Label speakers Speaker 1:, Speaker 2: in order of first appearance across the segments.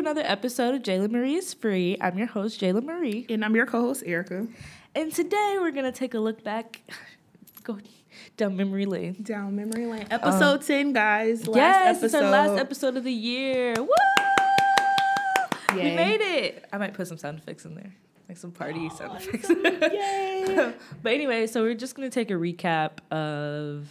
Speaker 1: Another episode of Jayla Marie is Free. I'm your host, Jayla Marie.
Speaker 2: And I'm your co host, Erica.
Speaker 1: And today we're going to take a look back, go down memory lane.
Speaker 2: Down memory lane. Episode um, 10, guys. Last
Speaker 1: yes,
Speaker 2: episode.
Speaker 1: it's our last episode of the year. Woo! We made it. I might put some sound effects in there, like some party sound effects.
Speaker 2: Yay.
Speaker 1: but anyway, so we're just going to take a recap of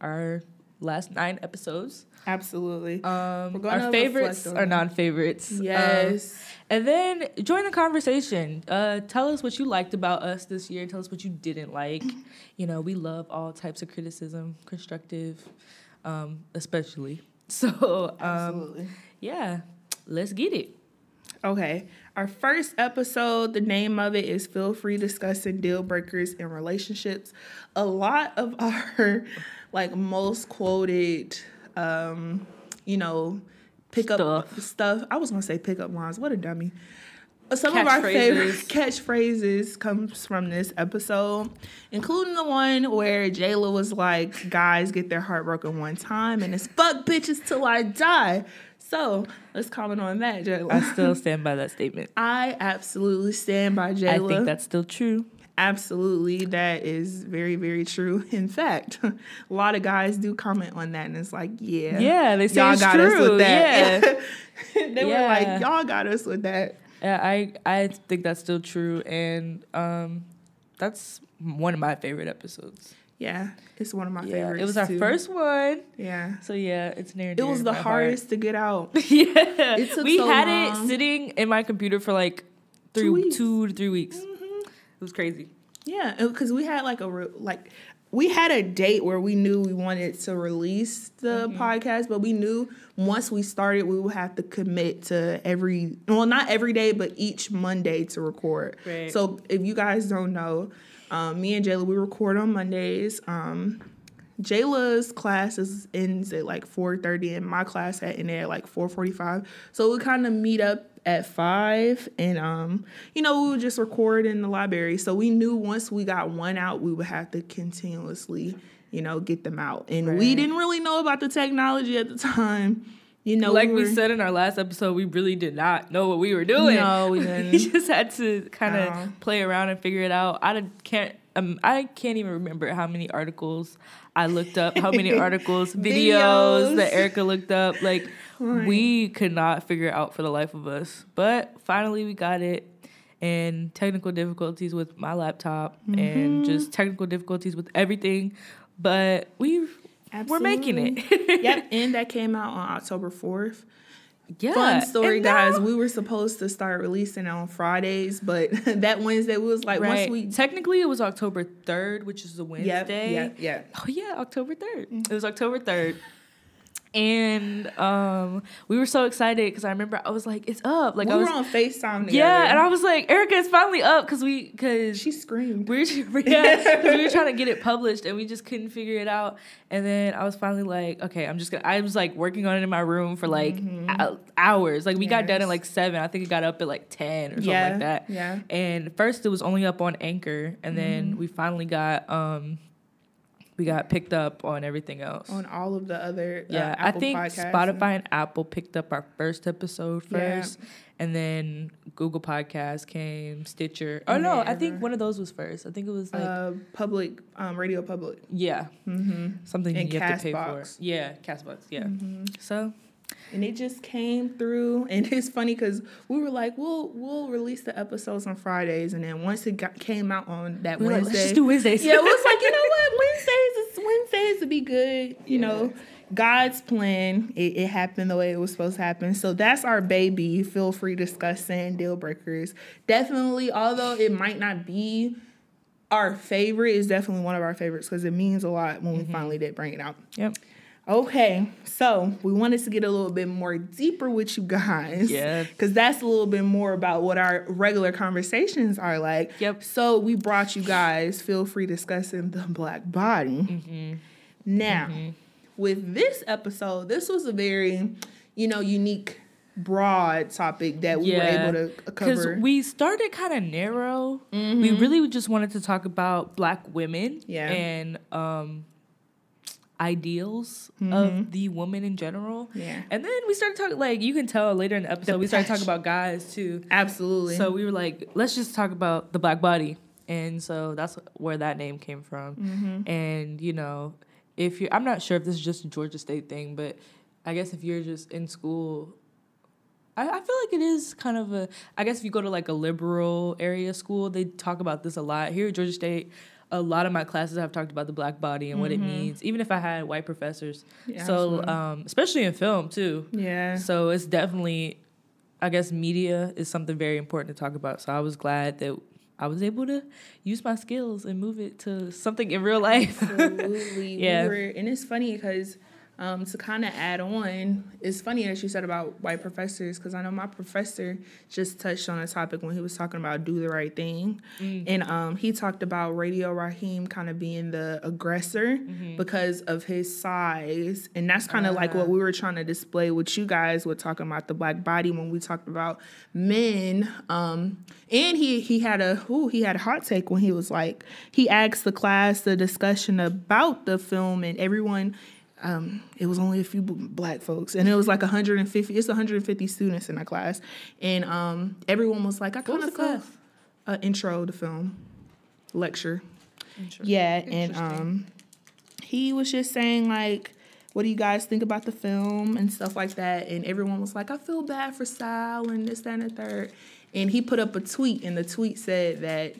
Speaker 1: our last nine episodes.
Speaker 2: Absolutely.
Speaker 1: Um, our favorites
Speaker 2: reflect on
Speaker 1: or non-favorites. Um,
Speaker 2: yes.
Speaker 1: and then join the conversation. Uh, tell us what you liked about us this year. Tell us what you didn't like. You know, we love all types of criticism, constructive, um, especially. So, um,
Speaker 2: Absolutely.
Speaker 1: yeah, let's get it.
Speaker 2: Okay. Our first episode, the name of it is Feel Free Discussing Deal Breakers in Relationships. A lot of our like most quoted um, you know, pick up
Speaker 1: Stuff.
Speaker 2: stuff. I was gonna say pick up lines. What a dummy. Some of our
Speaker 1: Catchphrases.
Speaker 2: favorite catchphrases comes from this episode, including the one where Jayla was like, "Guys get their heart broken one time, and it's fuck bitches till I die." So let's comment on that, Jayla.
Speaker 1: I still stand by that statement.
Speaker 2: I absolutely stand by Jayla.
Speaker 1: I think that's still true.
Speaker 2: Absolutely that is very very true. In fact, a lot of guys do comment on that, and it's like, yeah,
Speaker 1: Yeah, they say
Speaker 2: y'all
Speaker 1: it's
Speaker 2: got us with that.
Speaker 1: Yeah.
Speaker 2: they were like, y'all got us with that.
Speaker 1: Yeah, I I think that's still true, and um, that's one of my favorite episodes.
Speaker 2: Yeah, it's one of my
Speaker 1: Yeah,
Speaker 2: favorites.
Speaker 1: it was our
Speaker 2: too.
Speaker 1: first one,
Speaker 2: Yeah,
Speaker 1: so yeah, it's near.
Speaker 2: it was the
Speaker 1: my heart.
Speaker 2: hardest to get out.
Speaker 1: yeah, we
Speaker 2: so
Speaker 1: had
Speaker 2: long.
Speaker 1: it sitting in my computer for like three,
Speaker 2: Two weeks.
Speaker 1: two to three weeks.
Speaker 2: Mhm.
Speaker 1: It was crazy.
Speaker 2: Yeah, because we had like a re- like we had a date where we knew we wanted to release the
Speaker 1: Mm-hmm.
Speaker 2: podcast, but we knew once we started, we would have to commit to every well, not every day, but each Monday to record.
Speaker 1: Right.
Speaker 2: So if you guys don't know, um, me and Jayla we record on Mondays. Um, Jayla's class is ends at like four thirty, and my class had ended at like four forty five. So we kind of meet up at five, and um, you know, we would just record in the library. So we knew once we got one out, we would have to continuously, you know, get them out. And we didn't really know about the technology at the time. You know,
Speaker 1: like we
Speaker 2: were-
Speaker 1: said in our last episode, we really did not know what we were doing.
Speaker 2: No, we
Speaker 1: we
Speaker 2: didn't.
Speaker 1: just had to kind of
Speaker 2: No.
Speaker 1: play around and figure it out. I did- can't. Um, I can't even remember how many articles I looked up, how many articles, videos,
Speaker 2: Videos.
Speaker 1: that Erica looked up. Like
Speaker 2: Right.
Speaker 1: we could not figure it out for the life of us. But finally, we got it. And technical difficulties with my laptop,
Speaker 2: Mm-hmm.
Speaker 1: and just technical difficulties with everything. But we we're making it.
Speaker 2: yep, and that came out on October fourth.
Speaker 1: Yeah.
Speaker 2: Fun story,
Speaker 1: And
Speaker 2: guys. We were supposed to start releasing on Fridays, but that Wednesday we was like,
Speaker 1: Right.
Speaker 2: once we
Speaker 1: Technically, it was October 3rd, which is a
Speaker 2: Yep,
Speaker 1: Wednesday.
Speaker 2: yeah. yep.
Speaker 1: Oh, yeah, October 3rd. Mm. It was October 3rd. And um, we were so excited because I remember I was like, it's up. Like,
Speaker 2: we
Speaker 1: I was,
Speaker 2: were on Facetime together.
Speaker 1: yeah. And I was like, Erica, it's finally up because we, because
Speaker 2: she screamed.
Speaker 1: we were, yeah, we were trying to get it published and we just couldn't figure it out. And then I was finally like, okay, I'm just gonna. I was like working on it in my room for like hou- hours. Like we got done at
Speaker 2: Mm-hmm.
Speaker 1: Like seven. I think it got up at like ten or something
Speaker 2: Yeah,
Speaker 1: like that.
Speaker 2: yeah.
Speaker 1: And first it was only up on Anchor, and
Speaker 2: Mm-hmm.
Speaker 1: then we finally got um, we got picked up on everything else.
Speaker 2: on all of the other uh,
Speaker 1: yeah, I think. Spotify and Apple picked up our first episode
Speaker 2: Yeah.
Speaker 1: first, and then Google Podcast came, Stitcher. Oh no, I think one of those was first. I think it was like
Speaker 2: uh, public um, radio public.
Speaker 1: yeah,
Speaker 2: Mm-hmm.
Speaker 1: something
Speaker 2: And
Speaker 1: you have to pay for.
Speaker 2: Castbox.
Speaker 1: Yeah, Castbox. Yeah.
Speaker 2: Mm-hmm.
Speaker 1: So
Speaker 2: and it just came through. And it's funny because we were like we'll we'll release the episodes on fridays. And then once it got, came out on that
Speaker 1: we were like,
Speaker 2: wednesday
Speaker 1: let's just do Wednesdays.
Speaker 2: yeah it was like you know what? Wednesdays is wednesdays would be good you know. God's plan it, it happened the way it was supposed to happen. So that's our baby. Feel free to discuss and deal breakers. Definitely although it might not be our favorite is definitely one of our favorites because it means a lot when we mm-hmm. finally did bring it out.
Speaker 1: Yep.
Speaker 2: Okay, so we wanted to get a little bit more deeper with you guys.
Speaker 1: Yeah.
Speaker 2: Because that's a little bit more about what our regular conversations are like.
Speaker 1: Yep.
Speaker 2: So we brought you guys, feel free discussing the black body.
Speaker 1: Mm-hmm.
Speaker 2: Now, with this episode, this was a very, you know, unique, broad topic that we were able to cover.
Speaker 1: Because we started kind of narrow. We really just wanted to talk about black women.
Speaker 2: Yeah.
Speaker 1: And um, ideals
Speaker 2: Mhm.
Speaker 1: of the woman in general.
Speaker 2: Yeah.
Speaker 1: And then we started talking like you can tell later in the episode
Speaker 2: The
Speaker 1: we started talking about guys too.
Speaker 2: Absolutely.
Speaker 1: So we were like, let's just talk about the black body. And so that's where that name came from.
Speaker 2: Mhm.
Speaker 1: And, you know, if you're, I'm not sure if this is just a Georgia State thing, but I guess if you're just in school, I, I feel like it is kind of a, I guess if you go to like a liberal area school, they talk about this a lot. Here at Georgia State, a lot of my classes have talked about the black body and what it
Speaker 2: Mhm.
Speaker 1: means, even if I had white professors.
Speaker 2: Yeah,
Speaker 1: so, um, especially in film too.
Speaker 2: yeah.
Speaker 1: So it's definitely, I guess, media is something very important to talk about. So I was glad that I was able to use my skills and move it to something in real life.
Speaker 2: Absolutely.
Speaker 1: Yeah.
Speaker 2: We were, and it's funny because um, to kind of add on, it's funny that you said about white professors because I know my professor just touched on a topic when he was talking about do the right thing.
Speaker 1: Mm.
Speaker 2: And um, he talked about Radio Raheem kind of being the aggressor
Speaker 1: Mm-hmm.
Speaker 2: because of his size. And that's kind of like what
Speaker 1: Ah.
Speaker 2: we were trying to display with you guys with talking about the black body when we talked about men. Um, and he he had a ooh, he had a hot take when he was like he asked the class the discussion about the film and everyone um, it was only a few black folks and it was like 150 it's 150 students in a class and um, everyone was like i kind of
Speaker 1: class?
Speaker 2: uh, intro to film lecture yeah, and um, he was just saying like, "What do you guys think about the film and stuff like that?" And everyone was like, "I feel bad for Style and this, that, and the third. And he put up a tweet, and the tweet said that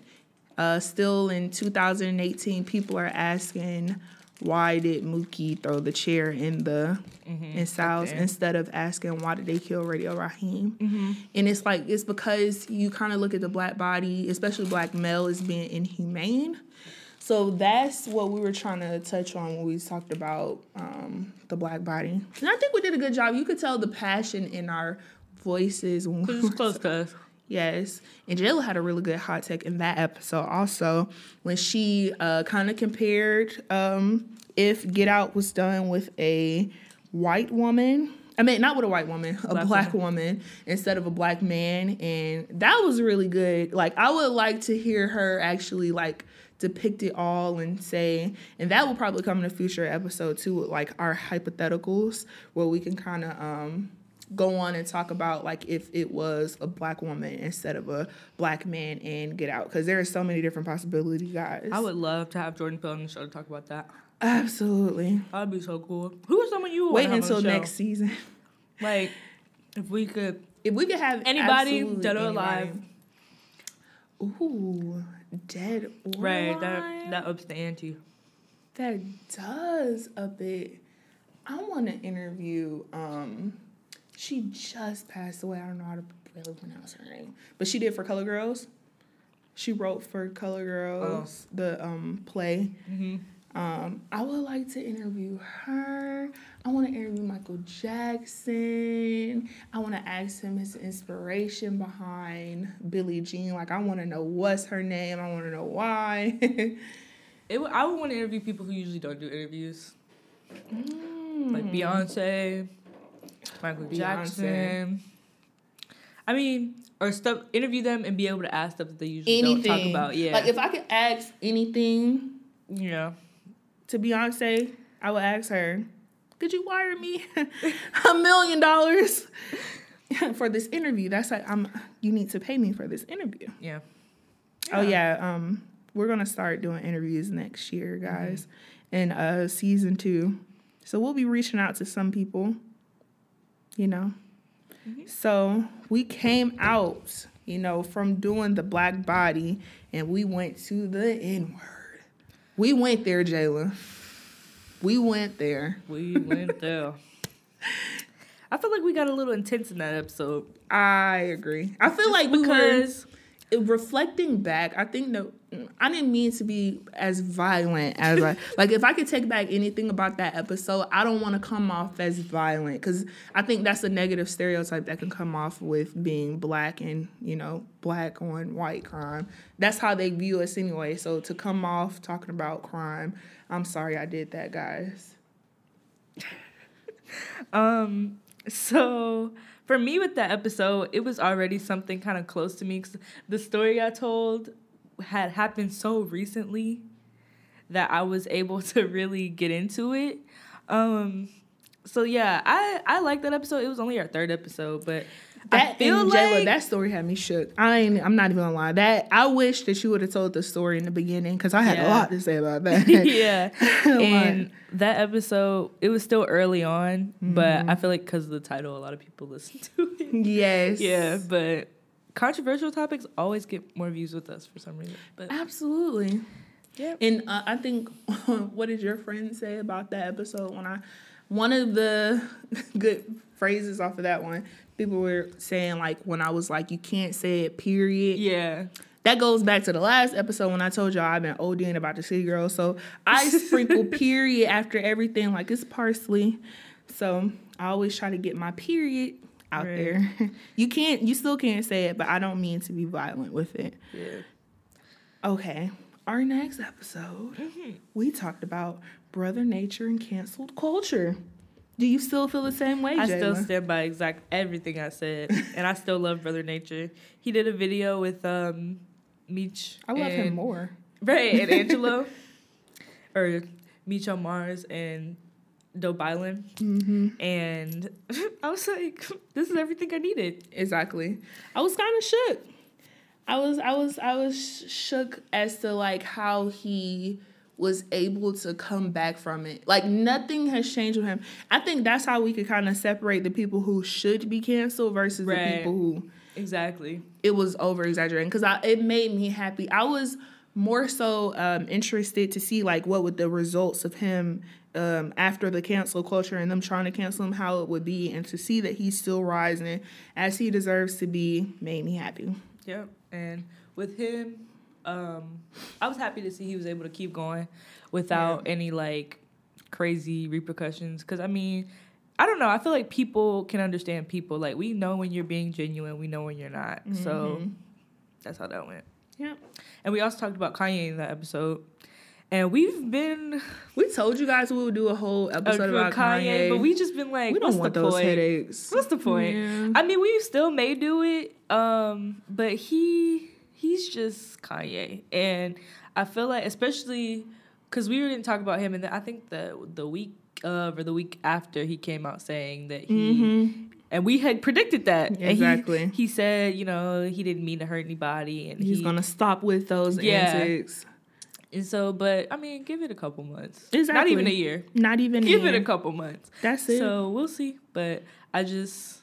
Speaker 2: uh, still in 2018, people are asking. Why did Mookie throw the chair in the in Sal's
Speaker 1: okay.
Speaker 2: instead of asking why did they kill Radio Raheem? And it's like it's because you kind of look at the black body, especially black male, as being inhumane. So that's what we were trying to touch on when we talked about um, the black body. And I think we did a good job. You could tell the passion in our voices when we
Speaker 1: It's close to us.
Speaker 2: Yes. And Jayla had a really good hot take in that episode also when she uh, kind of compared um, if Get Out was done with a white woman. I mean, not with a white woman, a black,
Speaker 1: Black
Speaker 2: woman instead of a black man. And that was really good. Like, I would like to hear her actually, like, depict it all and say, and that will probably come in a future episode too, with like our hypotheticals where we can kind of, um, go on and talk about like if it was a black woman instead of a black man and get out because there are so many different possibilities guys
Speaker 1: I would love to have Jordan Peele on the show to talk about that.
Speaker 2: absolutely
Speaker 1: That'd be so cool. Who is someone you
Speaker 2: wait
Speaker 1: wanna have on
Speaker 2: until next season
Speaker 1: Like, if we could,
Speaker 2: if we could have
Speaker 1: Anybody, dead or alive.
Speaker 2: ooh dead or
Speaker 1: right,
Speaker 2: alive?
Speaker 1: that that ups the ante.
Speaker 2: that does a bit i want to interview um she just passed away i don't know how to really pronounce her name but she did for color girls she wrote for color girls the um play
Speaker 1: Mm-hmm.
Speaker 2: Um, I would like to interview her. I want to interview Michael Jackson. I want to ask him his inspiration behind Billie Jean. Like, I want to know what's her name. I want to know why.
Speaker 1: It, I would want to interview people who usually don't do interviews, like Beyonce, Michael
Speaker 2: Beyonce.
Speaker 1: Jackson. I mean, or stuff. Interview them and be able to ask stuff that they usually don't talk about. Yeah,
Speaker 2: Like, if I could ask anything
Speaker 1: yeah.
Speaker 2: to Beyonce, I would ask her, could you wire me a million dollars for this interview? That's like, I'm, you need to pay me for this interview.
Speaker 1: Yeah.
Speaker 2: Oh yeah, um, we're gonna start doing interviews next year, guys, in uh season two. So we'll be reaching out to some people, you know. Mm-hmm. So we came out, you know, from doing the black body, and we went to the N word. We went there, Jayla. We went there.
Speaker 1: We went there. I feel like we got a little intense in that episode
Speaker 2: I agree. I feel like we were
Speaker 1: because
Speaker 2: reflecting back, I think that I didn't mean to be as violent as I like. If I could take back anything about that episode, I don't want to come off as violent because I think that's a negative stereotype that can come off with being black and you know black on white crime. That's how they view us anyway. So to come off talking about crime, I'm sorry I did that, guys.
Speaker 1: Um, so for me with that episode, it was already something kind of close to me because the story I told had happened so recently that I was able to really get into it. Um, so yeah, I I like that episode. It was only our third episode, but
Speaker 2: That
Speaker 1: I feel like
Speaker 2: that story had me shook. I ain't. I'm not even gonna lie. That I wish that you would have told the story in the beginning because I had a lot to say about that.
Speaker 1: yeah. And that episode, it was still early on,
Speaker 2: Mm-hmm.
Speaker 1: but I feel like because of the title, a lot of people listen to it.
Speaker 2: yes.
Speaker 1: yeah, but controversial topics always get more views with us for some reason. But
Speaker 2: Absolutely.
Speaker 1: yeah,
Speaker 2: And uh, I think, what did your friend say about that episode? When I, one of the good phrases off of that one, people were saying like when I was like, you can't say it, period.
Speaker 1: yeah,
Speaker 2: That goes back to the last episode when I told y'all I've been ODing about the city girl. So I sprinkle period after everything like it's parsley. So I always try to get my period out
Speaker 1: Right.
Speaker 2: there. You can't, you still can't say it, but I don't mean to be violent with it.
Speaker 1: yeah.
Speaker 2: Okay. Our next episode, we talked about brother nature and canceled culture. Do you still feel the same way,
Speaker 1: I still stand by exact everything I said, and I still love Brother Nature. He did a video with um, Meech.
Speaker 2: I love him more.
Speaker 1: Right, and Angelo, or Micho Mars and Doe Bylan.
Speaker 2: Mm-hmm.
Speaker 1: And I was like, this is everything I needed.
Speaker 2: Exactly. I was kind of shook. I was, I was, I was shook as to like how he was able to come back from it. Like nothing has changed with him. I think that's how we could kind of separate the people who should be canceled versus the people who
Speaker 1: Exactly.
Speaker 2: it was over exaggerating because I. it made me happy. I was more so um, interested to see like what would the results of him um, after the cancel culture and them trying to cancel him, how it would be, and to see that he's still rising as he deserves to be made me happy.
Speaker 1: Yep. And with him, um, I was happy to see he was able to keep going without any like crazy repercussions. Cause I mean, I don't know. I feel like people can understand people. Like we know when you're being genuine, we know when you're not. So that's how that went.
Speaker 2: Yeah,
Speaker 1: And we also talked about Kanye in that episode. And we've been
Speaker 2: we told you guys we would do a whole episode about Kanye,
Speaker 1: but we just been like,
Speaker 2: we don't
Speaker 1: what's
Speaker 2: want
Speaker 1: the
Speaker 2: those
Speaker 1: point?
Speaker 2: headaches.
Speaker 1: What's the point?
Speaker 2: Yeah.
Speaker 1: I mean, we still may do it, um, but he he's just Kanye, and I feel like, especially because we didn't talk about him, and I think the the week of or the week after he came out saying that he.
Speaker 2: Mhm.
Speaker 1: And we had predicted that. And he-
Speaker 2: Exactly.
Speaker 1: he, said, you know, he didn't mean to hurt anybody, and
Speaker 2: He's
Speaker 1: he,
Speaker 2: gonna stop with those
Speaker 1: Yeah.
Speaker 2: antics.
Speaker 1: And so, but I mean, give it a couple months.
Speaker 2: Exactly.
Speaker 1: Not even a year.
Speaker 2: Not even
Speaker 1: Give it a couple months.
Speaker 2: That's it.
Speaker 1: So we'll see. But I just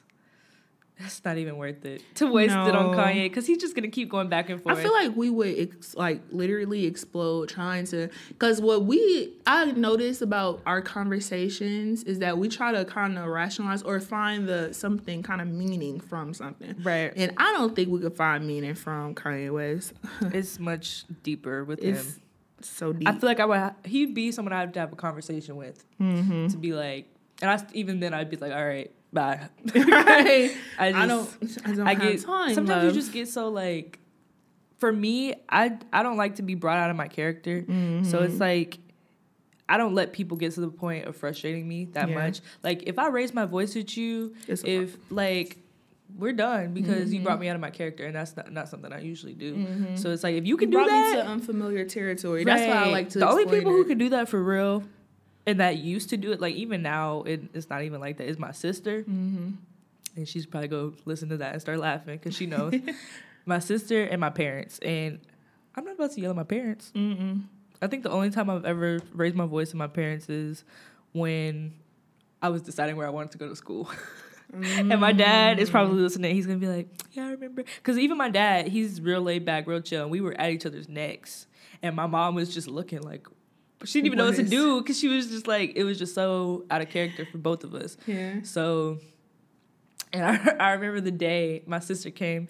Speaker 1: that's not even worth it to waste it on Kanye because he's just gonna keep going back and forth.
Speaker 2: I feel like we would ex- like literally explode trying to because what we I notice about our conversations is that we try to kind of rationalize or find the something kind of meaning from something.
Speaker 1: right.
Speaker 2: And I don't think we could find meaning from Kanye West.
Speaker 1: it's much deeper with
Speaker 2: It's
Speaker 1: him.
Speaker 2: so deep.
Speaker 1: I feel like I would. He'd be someone I'd have to have a conversation with
Speaker 2: mm-hmm.
Speaker 1: to be like, and I even then I'd be like, all right, bye.
Speaker 2: right.
Speaker 1: I,
Speaker 2: I, don't. I don't
Speaker 1: I
Speaker 2: have
Speaker 1: get
Speaker 2: time.
Speaker 1: sometimes
Speaker 2: love.
Speaker 1: you just get so like. For me, I I don't like to be brought out of my character, so it's
Speaker 2: Mhm.
Speaker 1: like. I don't let people get to the point of frustrating me that
Speaker 2: Yeah.
Speaker 1: much. Like if I raise my voice at you,
Speaker 2: It's-
Speaker 1: if like we're done because you
Speaker 2: Mhm.
Speaker 1: brought me out of my character and that's not, not something I usually do.
Speaker 2: Mhm.
Speaker 1: So it's like if you
Speaker 2: you
Speaker 1: can do
Speaker 2: brought
Speaker 1: that,
Speaker 2: me to unfamiliar territory. That's why I like to.
Speaker 1: The only people who can do that for real, and that used to do it, like even now, it, it's not even like that. Is my sister,
Speaker 2: Mhm.
Speaker 1: and she's probably go listen to that and start laughing because she knows my sister and my parents. And I'm not about to yell at my parents.
Speaker 2: Mm-mm.
Speaker 1: I think the only time I've ever raised my voice to my parents is when I was deciding where I wanted to go to school. and my dad is probably listening. He's gonna be like, "Yeah, I remember." Because even my dad, he's real laid back, real chill. And we were at each other's necks, and my mom was just looking like she didn't even know
Speaker 2: What
Speaker 1: what to do because she was just like it was just so out of character for both of us.
Speaker 2: Yeah.
Speaker 1: So, and I, I remember the day my sister came.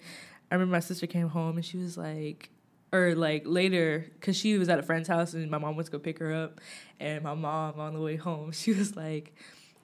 Speaker 1: I remember my sister came home and she was like, or like later, because she was at a friend's house and my mom went to go pick her up. And my mom on the way home, she was like,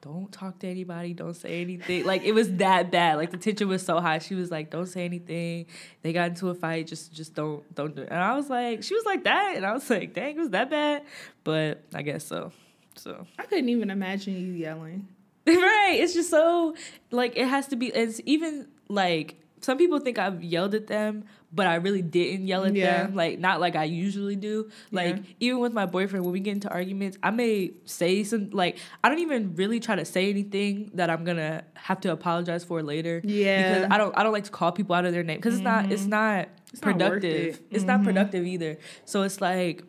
Speaker 1: don't talk to anybody, don't say anything. Like it was that bad. Like the tension was so high. She was like, don't say anything. They got into a fight. Just just don't don't do it. And I was like, she was like that. And I was like, dang, it was that bad. But I guess so. So
Speaker 2: I couldn't even imagine you yelling.
Speaker 1: right. It's just so like it has to be. It's even like some people think I've yelled at them, but I really didn't yell at
Speaker 2: Yeah.
Speaker 1: them. Like not like I usually do. Like
Speaker 2: Yeah.
Speaker 1: even with my boyfriend, when we get into arguments, I may say some like I don't even really try to say anything that I'm gonna have to apologize for later.
Speaker 2: Yeah.
Speaker 1: because I don't I don't like to call people out of their name because it's not it's mm-hmm. not
Speaker 2: It's not worth
Speaker 1: productive.
Speaker 2: it.
Speaker 1: It's not mm-hmm. productive either. So it's like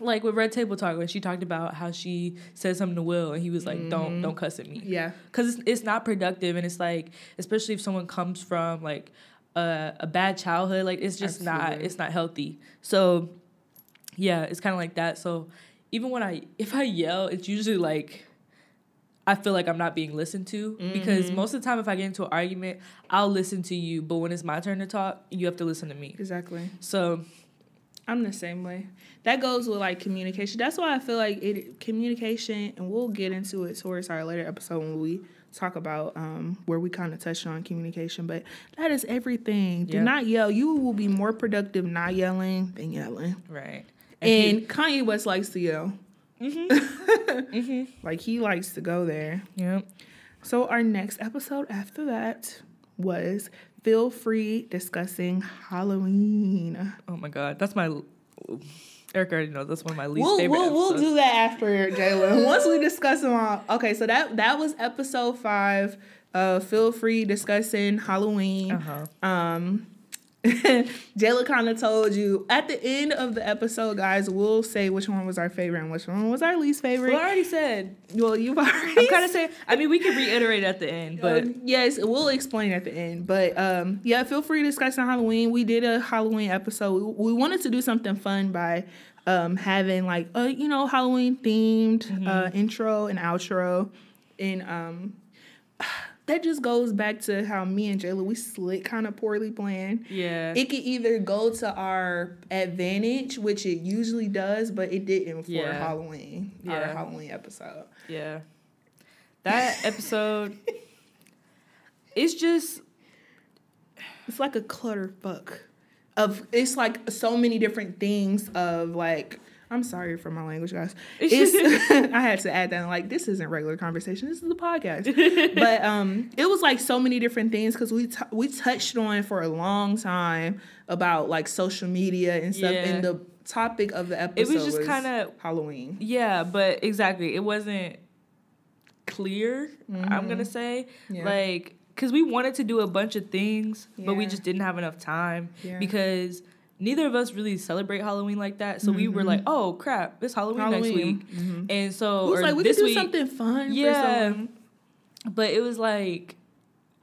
Speaker 1: like with Red Table Talk when she talked about how she said something to Will and he was like, "Don't mm-hmm. don't cuss at me."
Speaker 2: Yeah.
Speaker 1: because it's, it's not productive and it's like especially if someone comes from like a, a bad childhood like it's just not it's not healthy so yeah it's kind of like that so even when i if i yell it's usually like i feel like i'm not being listened to because mm-hmm. most of the time if i get into an argument i'll listen to you but when it's my turn to talk you have to listen to me
Speaker 2: Exactly.
Speaker 1: so
Speaker 2: I'm the same way. That goes with like communication. That's why I feel like it communication, and we'll get into it towards our later episode when we talk about um, where we kind of touched on communication. But that is everything. Do
Speaker 1: Yeah.
Speaker 2: not yell. You will be more productive not yelling than yelling.
Speaker 1: right
Speaker 2: And Kanye West likes to yell. Mhm. Mhm. Like he likes to go there.
Speaker 1: yeah
Speaker 2: So our next episode after that was feel free discussing Halloween.
Speaker 1: oh my god that's my eric already knows that's one of my least
Speaker 2: We'll,
Speaker 1: favorite
Speaker 2: we'll, we'll do that after Jalen. Once we discuss them all. Okay, so that that was episode five. Uh, feel free discussing Halloween.
Speaker 1: uh-huh
Speaker 2: Um, Jayla kind of told you at the end of the episode, guys. We'll say which one was our favorite and which one was our least favorite.
Speaker 1: well i already said
Speaker 2: Well, you've already.
Speaker 1: I'm kind of saying. I mean, we can reiterate at the end, but
Speaker 2: Um, yes, we'll explain at the end. But um, yeah, feel free to discuss on Halloween. We did a Halloween episode. We, we wanted to do something fun by um, having like a you know Halloween themed
Speaker 1: Mm-hmm.
Speaker 2: uh, intro and outro, and um, that just goes back to how me and Jayla we slick kind of poorly planned.
Speaker 1: yeah,
Speaker 2: It could either go to our advantage, which it usually does, but it didn't for
Speaker 1: Yeah.
Speaker 2: Halloween, our
Speaker 1: Yeah.
Speaker 2: Halloween episode.
Speaker 1: yeah. That episode, it's just
Speaker 2: it's like a clutterfuck of it's like so many different things of like I'm sorry for my language, guys. It's I had to add that like this isn't regular conversation. This is a podcast. but um, it was like so many different things because we t- we touched on for a long time about like social media and stuff.
Speaker 1: Yeah.
Speaker 2: And the topic of the episode it
Speaker 1: was just kinda-
Speaker 2: Halloween.
Speaker 1: yeah, but exactly, it wasn't clear. I'm gonna say
Speaker 2: Mm-hmm. Yeah.
Speaker 1: like because we wanted to do a bunch of things, but we just didn't have enough time
Speaker 2: Yeah.
Speaker 1: because. Neither of us really celebrate Halloween like that, so we were mm-hmm. like, "Oh crap, it's Halloween, next
Speaker 2: Mm-hmm.
Speaker 1: Week," and so
Speaker 2: It was
Speaker 1: or
Speaker 2: like we could do
Speaker 1: week,
Speaker 2: something fun.
Speaker 1: Yeah. But it was like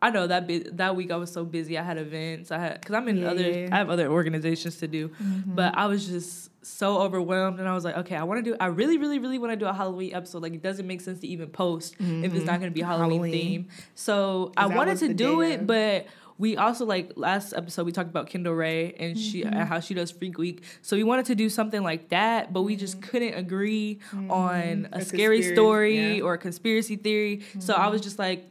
Speaker 1: I know that bu- that week I was so busy. I had events. I had because I'm in
Speaker 2: Yeah.
Speaker 1: other I have other organizations to do, mm-hmm. but I was just so overwhelmed, and I was like, okay, I want to do. I really, really, really want to do a Halloween episode. Like it doesn't make sense to even post if it's mm-hmm. not going to be a Halloween,
Speaker 2: Halloween.
Speaker 1: theme. So I wanted to do it, but. We also like last episode we talked about Kendall Rae and she
Speaker 2: Mm-hmm.
Speaker 1: and how she does Freak Week. So we wanted to do something like that, but we just couldn't agree on a,
Speaker 2: Mm-hmm. A
Speaker 1: scary story
Speaker 2: yeah. Mm-hmm.
Speaker 1: or a conspiracy theory. So I was just like,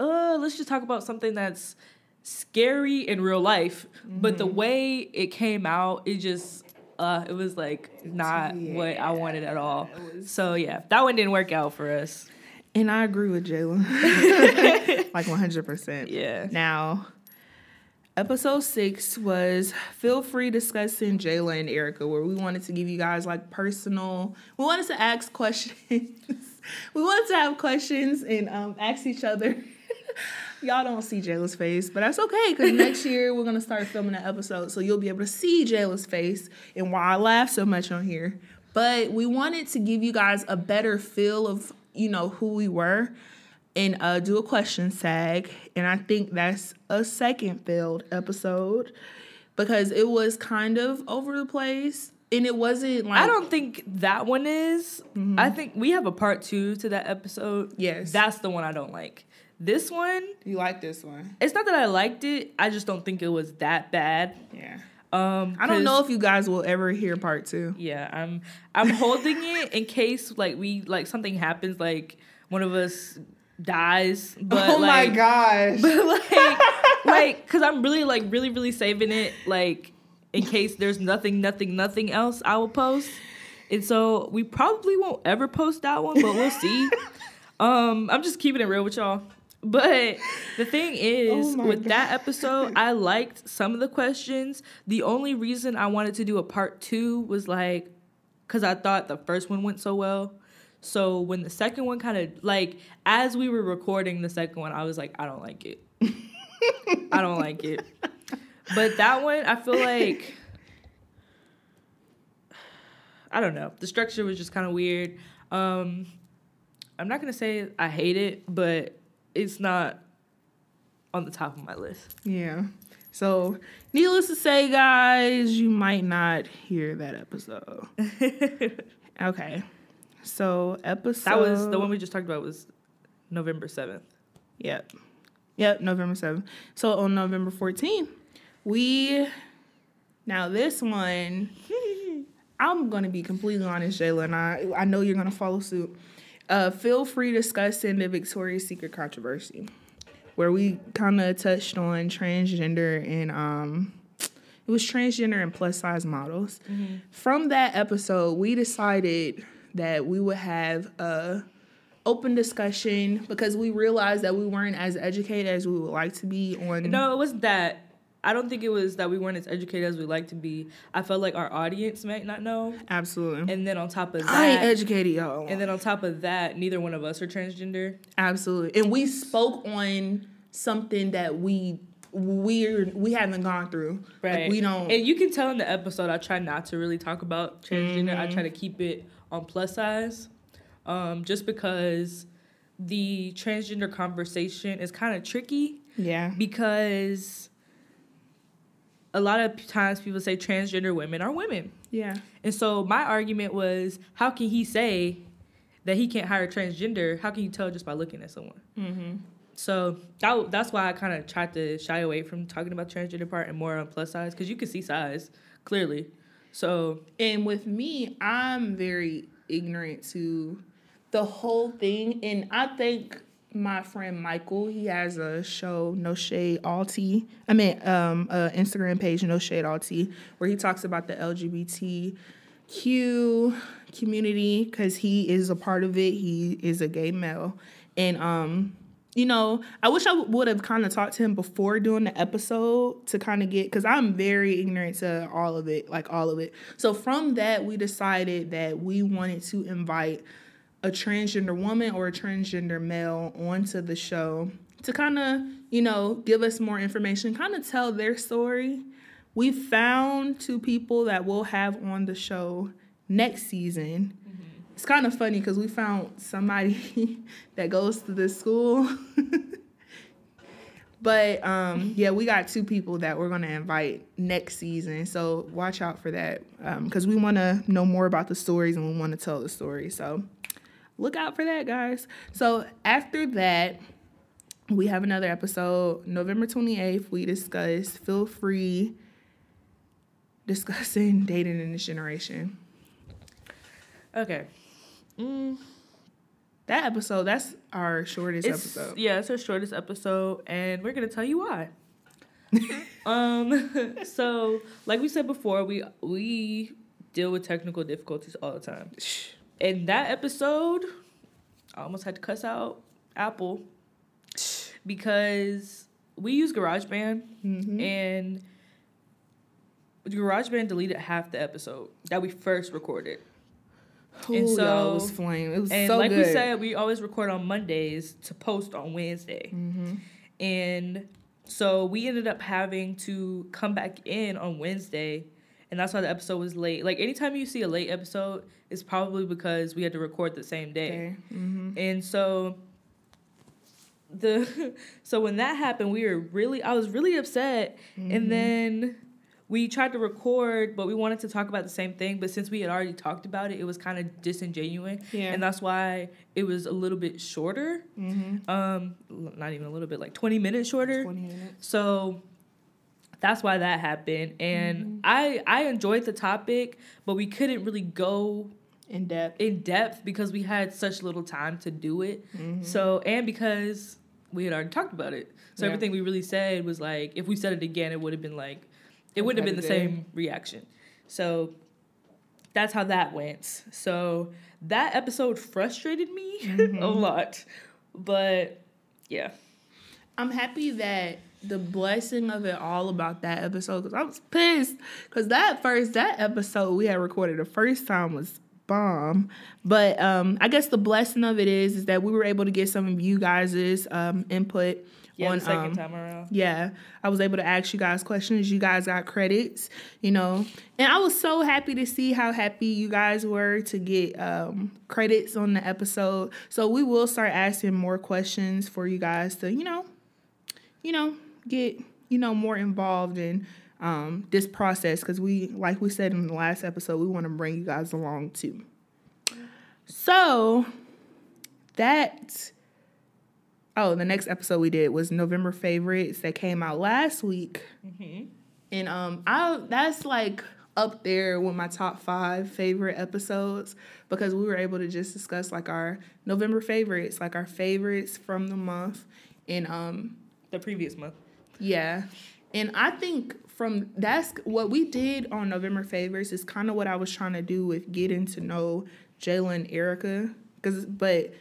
Speaker 1: uh, let's just talk about something that's scary in real life. But
Speaker 2: Mm-hmm.
Speaker 1: the way it came out, it just uh it was like not what I wanted at all. So yeah, that one didn't work out for us.
Speaker 2: And I agree with Jalen. like 100%.
Speaker 1: Yeah.
Speaker 2: Now, episode six was feel free discussing Jayla and Erica, where we wanted to give you guys like personal, we wanted to ask questions. we wanted to have questions and um, ask each other. Y'all don't see Jayla's face, but that's okay because next year we're gonna start filming an episode, so you'll be able to see Jayla's face and why I laugh so much on here. But we wanted to give you guys a better feel of you know who we were and uh, do a question tag. And I think that's a second failed episode because it was kind of over the place and it wasn't like
Speaker 1: I don't think that one is. I think we have a part two to that episode.
Speaker 2: Yes.
Speaker 1: That's the one I don't like. This one,
Speaker 2: you like this one.
Speaker 1: it's not that I liked it. I just don't think it was that bad.
Speaker 2: Yeah.
Speaker 1: Um,
Speaker 2: I don't know if you guys will ever hear part two.
Speaker 1: Yeah, I'm I'm holding it in case like we like something happens like one of us dies. But
Speaker 2: oh
Speaker 1: like,
Speaker 2: my gosh.
Speaker 1: But like like cuz I'm really like really really saving it like in case there's nothing nothing nothing else I will post. And so we probably won't ever post that one, but we'll see. um I'm just keeping it real with y'all. But the thing is,
Speaker 2: Oh
Speaker 1: with
Speaker 2: God.
Speaker 1: that episode, I liked some of the questions. The only reason I wanted to do a part two was like, because I thought the first one went so well. So when the second one kind of like, as we were recording the second one, I was like, I don't like it. I don't like it. But that one, I feel like, I don't know. The structure was just kind of weird. Um, I'm not gonna say I hate it, but it's not on the top of my list.
Speaker 2: Yeah. So, needless to say, guys, you might not hear that episode. Okay. So, episode.
Speaker 1: That was the one we just talked about was November seventh.
Speaker 2: Yep. Yep, November 7th. So, on November 14th, we. Now, this one, I'm going to be completely honest, Jayla, and I, I know you're going to follow suit. Uh, feel free to discuss in the Victoria's Secret controversy, where we kind of touched on transgender and um, it was transgender and plus size models. From that episode, we decided that we would have a open discussion because we realized that we weren't as educated as we would like to be on.
Speaker 1: No, it wasn't that. I don't think it was that we weren't as educated as we like to be. I felt like our audience might not know.
Speaker 2: Absolutely.
Speaker 1: And then on top of that,
Speaker 2: I ain't educated, y'all.
Speaker 1: and then on top of that, neither one of us are transgender.
Speaker 2: Absolutely. And we spoke on something that we we're we haven't gone through.
Speaker 1: Right.
Speaker 2: Like we don't
Speaker 1: And you can tell in the episode, I try not to really talk about transgender. I
Speaker 2: Mm-hmm.
Speaker 1: try to keep it on plus size, um, just because the transgender conversation is kind of tricky
Speaker 2: Yeah.
Speaker 1: because a lot of times people say transgender women are women.
Speaker 2: Yeah.
Speaker 1: And so my argument was, how can he say that he can't hire transgender? How can you tell just by looking at someone?
Speaker 2: Mm-hmm.
Speaker 1: So that, that's why I kind of tried to shy away from talking about transgender part and more on plus size because you can see size clearly. So
Speaker 2: And with me, I'm very ignorant to the whole thing. And I think my friend Michael, he has a show, No Shade All. I mean, um, Instagram page, No Shade All where he talks about the LGBTQ community because he is a part of it. He is a gay male, and um, you know, I wish I would have kind of talked to him before doing the episode to kind of get because I'm very ignorant to all of it, like all of it. So from that, we decided that we wanted to invite a transgender woman or a transgender male onto the show to kind of, you know, give us more information, kind of tell their story. We found two people that we'll have on the show next season. It's kind of funny because we found somebody that goes to this school. but um, yeah, we got two people that we're going to invite next season. So watch out for that because we want to know more about the stories and we want to tell the story. So look out for that, guys. So after that, we have another episode, November 28th. We discuss feel free discussing dating in this generation.
Speaker 1: okay, mm,
Speaker 2: That episode, that's our shortest
Speaker 1: it's
Speaker 2: episode.
Speaker 1: yeah, it's our shortest episode, and we're gonna tell you why. um, so like we said before, we we deal with technical difficulties all the time. In that episode, I almost had to cuss out Apple because we use GarageBand
Speaker 2: Mhm.
Speaker 1: and GarageBand deleted half the episode that we first recorded.
Speaker 2: Ooh,
Speaker 1: And so-
Speaker 2: y'all, it was flame. It was
Speaker 1: And
Speaker 2: so
Speaker 1: like
Speaker 2: good.
Speaker 1: we said, we always record on Mondays to post on Wednesday.
Speaker 2: Mm-hmm.
Speaker 1: And so we ended up having to come back in on Wednesday. And that's why the episode was late. Like anytime you see a late episode, it's probably because we had to record the same day.
Speaker 2: Okay. Mm-hmm.
Speaker 1: And so the so when that happened, we were really I was really upset.
Speaker 2: Mm-hmm.
Speaker 1: And then we tried to record, but we wanted to talk about the same thing. But since we had already talked about it, it was kind of disingenuous.
Speaker 2: Yeah.
Speaker 1: And that's why it was a little bit shorter.
Speaker 2: Mm-hmm.
Speaker 1: Um, not even a little bit, like 20 minutes shorter.
Speaker 2: 20 minutes.
Speaker 1: So that's why that happened. And I I enjoyed the topic, but we couldn't really go
Speaker 2: In depth.
Speaker 1: in depth because we had such little time to do it.
Speaker 2: Mm-hmm.
Speaker 1: So and because we had already talked about it. So
Speaker 2: Yeah.
Speaker 1: everything we really said was like if we said it again it would have been like it wouldn't have been the same reaction. So that's how that went. So that episode frustrated me a lot. But yeah.
Speaker 2: I'm happy that the blessing of it all about that episode because I was pissed because that first that episode we had recorded the first time was bomb. But um, I guess the blessing of it is is that we were able to get some of you guys' um, input.
Speaker 1: Yeah,
Speaker 2: on,
Speaker 1: second
Speaker 2: um,
Speaker 1: time around.
Speaker 2: Yeah, I was able to ask you guys questions. You guys got credits, you know, and I was so happy to see how happy you guys were to get um, credits on the episode. So we will start asking more questions for you guys to, you know, you know, get you know more involved in um, this process because we, like we said in the last episode, we want to bring you guys along too. So that oh, the next episode we did was November favorites that came out last week, and um, I that's like up there with my top five favorite episodes because we were able to just discuss like our November favorites, like our favorites from the month, and um,
Speaker 1: The previous month.
Speaker 2: yeah. And I think from that's what we did on November favorites is kind of what I was trying to do with getting to know Jalen Erica. Cause but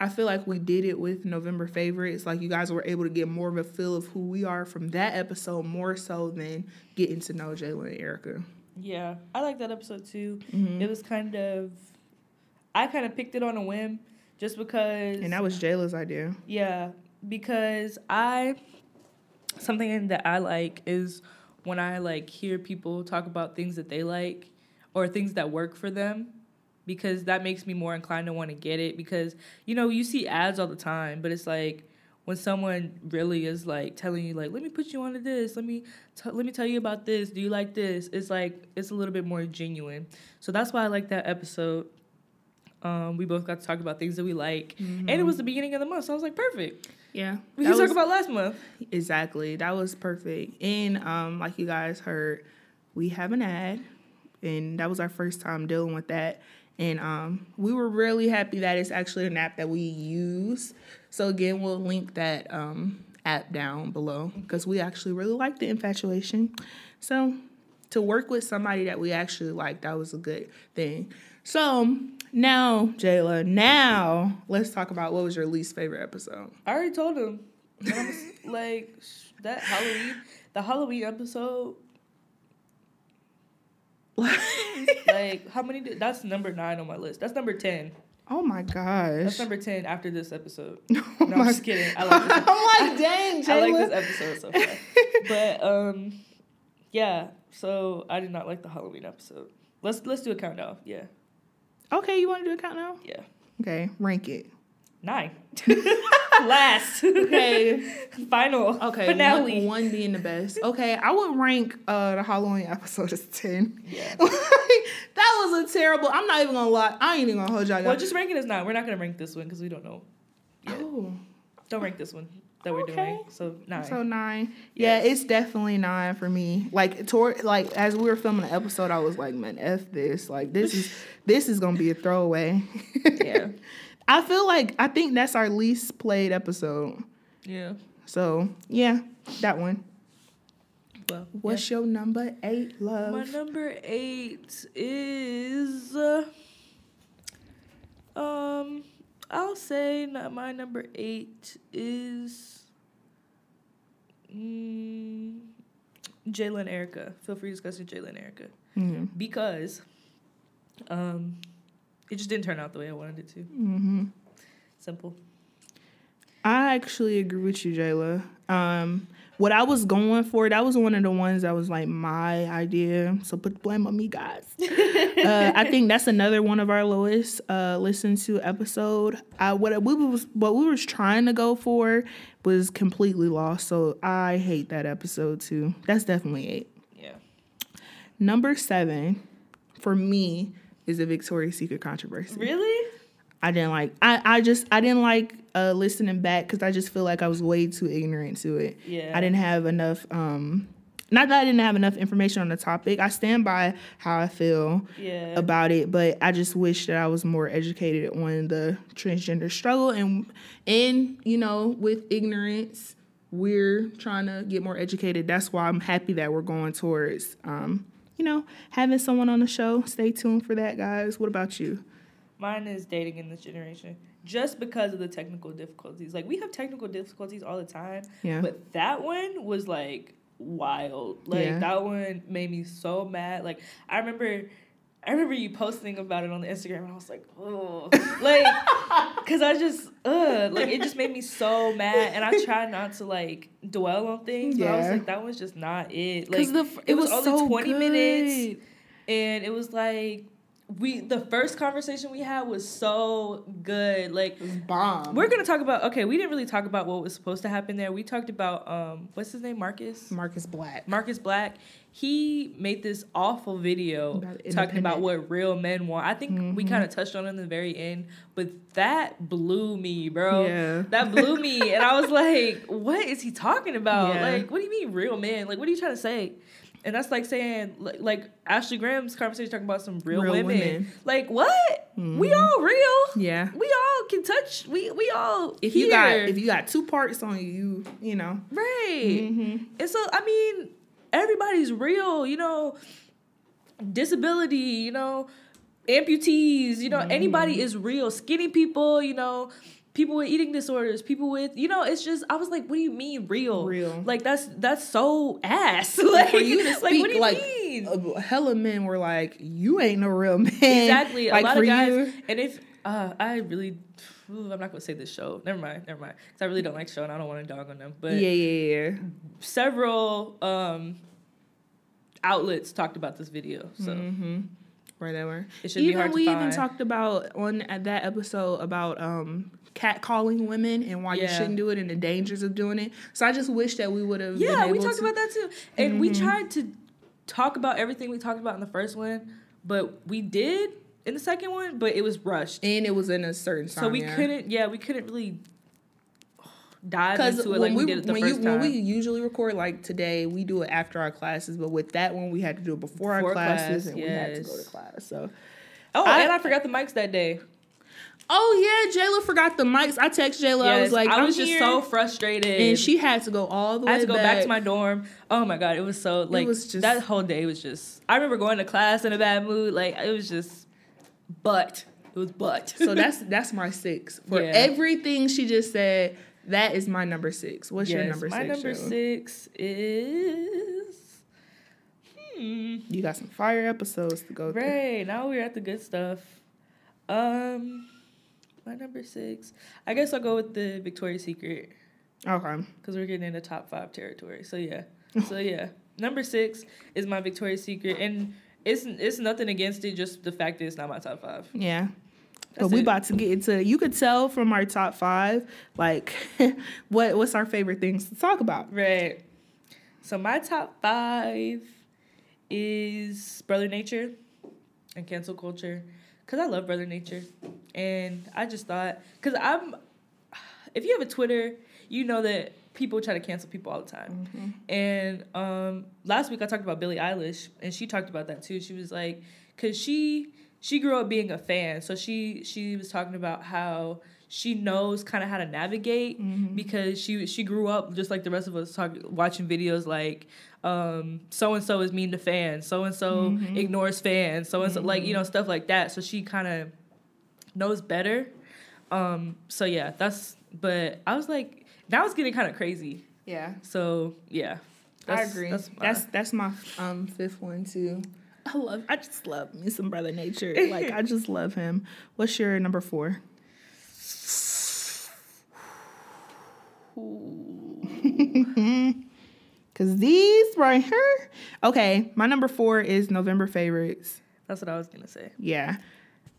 Speaker 2: I feel like we did it with November favorites. Like you guys were able to get more of a feel of who we are from that episode more so than getting to know Jayla and Erica.
Speaker 1: Yeah, I like that episode too.
Speaker 2: Mm-hmm.
Speaker 1: It was kind of, I kind of picked it on a whim, just because.
Speaker 2: And that was Jayla's idea.
Speaker 1: Yeah, because I something that I like is when I like hear people talk about things that they like or things that work for them because that makes me more inclined to want to get it because you know you see ads all the time but it's like when someone really is like telling you like let me put you onto this let me t- let me tell you about this do you like this it's like it's a little bit more genuine so that's why I like that episode um, we both got to talk about things that we like and it was the beginning of the month so I was like perfect
Speaker 2: Yeah.
Speaker 1: we can talk about last month.
Speaker 2: Exactly. That was perfect. And um, like you guys heard, we have an ad, and that was our first time dealing with that. And um, we were really happy that it's actually an app that we use. So again, we'll link that um, app down below because we actually really like the infatuation. So to work with somebody that we actually like, that was a good thing. So now, Jayla, now let's talk about what was your least favorite episode.
Speaker 1: I already told him. Like that Halloween, the Halloween episode. like how many? Did, that's number nine on my list. That's number ten.
Speaker 2: Oh my gosh.
Speaker 1: That's number ten after this episode.
Speaker 2: Oh
Speaker 1: No, I'm just kidding. I like this.
Speaker 2: I'm like, dang,
Speaker 1: I like this episode so far. but um, yeah. So I did not like the Halloween episode. Let's let's do a countdown. Yeah,
Speaker 2: Okay, you want to do a countdown?
Speaker 1: yeah.
Speaker 2: Okay, rank it.
Speaker 1: Nine. Last.
Speaker 2: Okay.
Speaker 1: Final.
Speaker 2: Okay,
Speaker 1: Finale.
Speaker 2: One, one being the best. Okay, I would rank uh, the Halloween episode as 10.
Speaker 1: Yeah.
Speaker 2: that was a terrible, I'm not even gonna lie. I ain't even gonna hold y'all.
Speaker 1: Well, just rank it as nine. We're not gonna rank this one because we don't know. yet.
Speaker 2: oh,
Speaker 1: Don't rank this one that we're
Speaker 2: Okay.
Speaker 1: doing. So nine.
Speaker 2: so nine. Yeah, it's definitely nine for me. Like toward like as we were filming the episode, I was like, man, f this. Like this is this is gonna be a throwaway.
Speaker 1: yeah.
Speaker 2: I feel like I think that's our least played episode.
Speaker 1: Yeah.
Speaker 2: So yeah, that one.
Speaker 1: Well,
Speaker 2: What's your number eight, love?
Speaker 1: my number eight is uh, um I'll say my number eight is mm, Jayla and Erica. Feel free to discuss and Erica
Speaker 2: Mhm.
Speaker 1: because um it just didn't turn out the way I wanted it to.
Speaker 2: Mm-hmm.
Speaker 1: Simple.
Speaker 2: I actually agree with you, Jayla. Um, what I was going for, that was one of the ones that was like my idea. So put the blame on me, guys. uh, I think that's another one of our lowest uh, listened to episode. I what we was what we was trying to go for was completely lost. So I hate that episode too. That's definitely eight.
Speaker 1: Yeah.
Speaker 2: Number seven for me is the Victoria's Secret controversy.
Speaker 1: Really?
Speaker 2: I didn't like. I, I just I didn't like uh, listening back because I just feel like I was way too ignorant to it.
Speaker 1: Yeah.
Speaker 2: I didn't have enough. Um, not that I didn't have enough information on the topic. I stand by how I feel
Speaker 1: Yeah.
Speaker 2: about it, but I just wish that I was more educated on the transgender struggle and and you know with ignorance we're trying to get more educated. That's why I'm happy that we're going towards um, you know having someone on the show. Stay tuned for that, guys. What about you?
Speaker 1: Mine is dating in this generation. just because of the technical difficulties. Like we have technical difficulties all the time,
Speaker 2: Yeah.
Speaker 1: but that one was like wild. Like
Speaker 2: Yeah.
Speaker 1: that one made me so mad. Like I remember I remember you posting about it on the Instagram and I was like, oh like cause I just uh like it just made me so mad and I try not to like dwell on things, but I was like, that was just not it. Like
Speaker 2: the f-
Speaker 1: it was, only
Speaker 2: so
Speaker 1: 20 minutes and it was like we the first conversation we had was so good. Like
Speaker 2: It was bomb.
Speaker 1: we're gonna talk about okay, we didn't really talk about what was supposed to happen there. We talked about um what's his name? Marcus?
Speaker 2: Marcus Black.
Speaker 1: Marcus Black. He made this awful video
Speaker 2: About
Speaker 1: talking about what real men want. I think we
Speaker 2: Mhm.
Speaker 1: kind of touched on it in the very end, but that blew me, bro.
Speaker 2: Yeah.
Speaker 1: That blew me. and I was like, what is he talking about?
Speaker 2: Yeah.
Speaker 1: Like, what do you mean real men? Like, what are you trying to say? And that's like saying, like, like Ashley Graham's conversation talking about some real,
Speaker 2: Real
Speaker 1: women.
Speaker 2: women.
Speaker 1: Like, what? We
Speaker 2: Mhm.
Speaker 1: all real.
Speaker 2: Yeah.
Speaker 1: We all can touch. We we all
Speaker 2: If you got if you got two parts on you, you you know.
Speaker 1: right.
Speaker 2: Mm-hmm.
Speaker 1: And so I mean, everybody's real. You know, disability. You know, amputees. You know,
Speaker 2: Mm-hmm.
Speaker 1: anybody is real. Skinny people. You know. People with eating disorders, people with, you know, it's just. I was like, "What do you mean real?
Speaker 2: Real.
Speaker 1: Like that's that's so ass. like,
Speaker 2: For you to speak, like,
Speaker 1: what do you
Speaker 2: like
Speaker 1: mean?
Speaker 2: uh, hella men were like, you ain't no real man.
Speaker 1: Exactly.
Speaker 2: Like
Speaker 1: a lot of guys.
Speaker 2: you,
Speaker 1: And if uh, I really, ooh, I'm not gonna say this show. Never mind. Never mind. Because I really don't like show, and I don't want to dog on them. But
Speaker 2: yeah, yeah, yeah.
Speaker 1: several um, outlets talked about this video, so
Speaker 2: Mm-hmm. Whatever.
Speaker 1: it should be
Speaker 2: Even
Speaker 1: hard to
Speaker 2: we even talked about on at that episode about um catcalling women and why you shouldn't do it and the dangers of doing it. So I just wish that we would have.
Speaker 1: yeah, we talked
Speaker 2: to-
Speaker 1: about that too, and we
Speaker 2: Mhm.
Speaker 1: tried to talk about everything we talked about in the first one, but we did in the second one, but it was rushed,
Speaker 2: and it was in a certain time.
Speaker 1: so we
Speaker 2: yeah.
Speaker 1: couldn't. Yeah, we couldn't really dive into it like we,
Speaker 2: we,
Speaker 1: did it the
Speaker 2: when,
Speaker 1: first
Speaker 2: you,
Speaker 1: time.
Speaker 2: when we usually record like today, we do it after our classes. But with that one, we had to do it before,
Speaker 1: Before
Speaker 2: our classes,
Speaker 1: class,
Speaker 2: and we had to go to class. So,
Speaker 1: oh,
Speaker 2: I-
Speaker 1: and I forgot the mics that day.
Speaker 2: oh yeah, Jayla forgot the mics. I text Jayla. I was like,
Speaker 1: I was just
Speaker 2: here.
Speaker 1: so frustrated,
Speaker 2: and she had to go all the way.
Speaker 1: I had to go back to my dorm. Oh my god, it was so like
Speaker 2: was just-
Speaker 1: that whole day was just. I remember going to class in a bad mood. Like it was just, but it was but.
Speaker 2: So that's that's my six for
Speaker 1: Yeah.
Speaker 2: everything she just said. That is my number six. What's your
Speaker 1: Yes,
Speaker 2: number
Speaker 1: my
Speaker 2: six?
Speaker 1: number
Speaker 2: Jayla?
Speaker 1: six is. Hmm.
Speaker 2: You got some fire episodes to go through.
Speaker 1: Right now we're at the good stuff. Um, my number six. I guess I'll go with the Victoria's Secret.
Speaker 2: Okay.
Speaker 1: because we're getting into top five territory. So yeah, so yeah, number six is my Victoria's Secret, and it's it's nothing against it, just the fact that it's not my top five.
Speaker 2: Yeah.
Speaker 1: That's
Speaker 2: but we
Speaker 1: it.
Speaker 2: about to get into. You could tell from our top five, like, what what's our favorite things to talk about.
Speaker 1: Right. So my top five is Brother Nature and cancel culture, cause I love Brother Nature, and I just thought, cause I'm, if you have a Twitter, you know that people try to cancel people all the time. And um, last week I talked about Billie Eilish, and she talked about that too. She was like, cause she she grew up being a fan, so she she was talking about how she knows kind of how to navigate because she she grew up just like the rest of us talk, watching videos like um so and so is mean to fans, so and so ignores fans, so and so like you know stuff like that. So she kind of knows better. Um, so yeah, that's. But I was like, now was getting kind of crazy.
Speaker 2: Yeah,
Speaker 1: So yeah,
Speaker 2: I
Speaker 1: That's-
Speaker 2: agree.
Speaker 1: That's
Speaker 2: That's
Speaker 1: my-
Speaker 2: that's, my um fifth one too. I love. I just love me some Brother Nature. like I just love him. What's your number four? Cause these right here. Okay, my number four is November favorites.
Speaker 1: that's what I was gonna say.
Speaker 2: Yeah.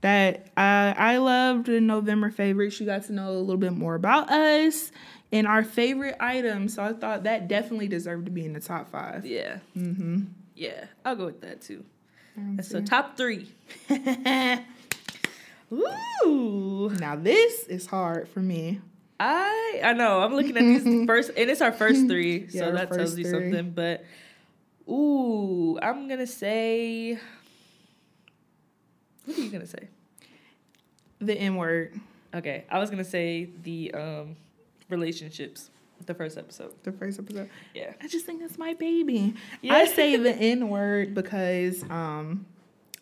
Speaker 2: That I I loved the November favorites. You got to know a little bit more about us and our favorite item. So I thought that definitely deserved to be in the top five.
Speaker 1: Yeah,
Speaker 2: Mm-hmm.
Speaker 1: yeah, I'll go with that too. And so top three. Ooh,
Speaker 2: now this is hard for me.
Speaker 1: I I know. I'm looking at these first, and it's our first three, so that tells you
Speaker 2: three.
Speaker 1: something. But ooh, I'm gonna say. What are you gonna say?
Speaker 2: The N word,
Speaker 1: Okay, I was gonna say the um relationships, the first episode.
Speaker 2: the first episode.
Speaker 1: Yeah.
Speaker 2: I just think that's my baby.
Speaker 1: Yeah.
Speaker 2: I say the N word because um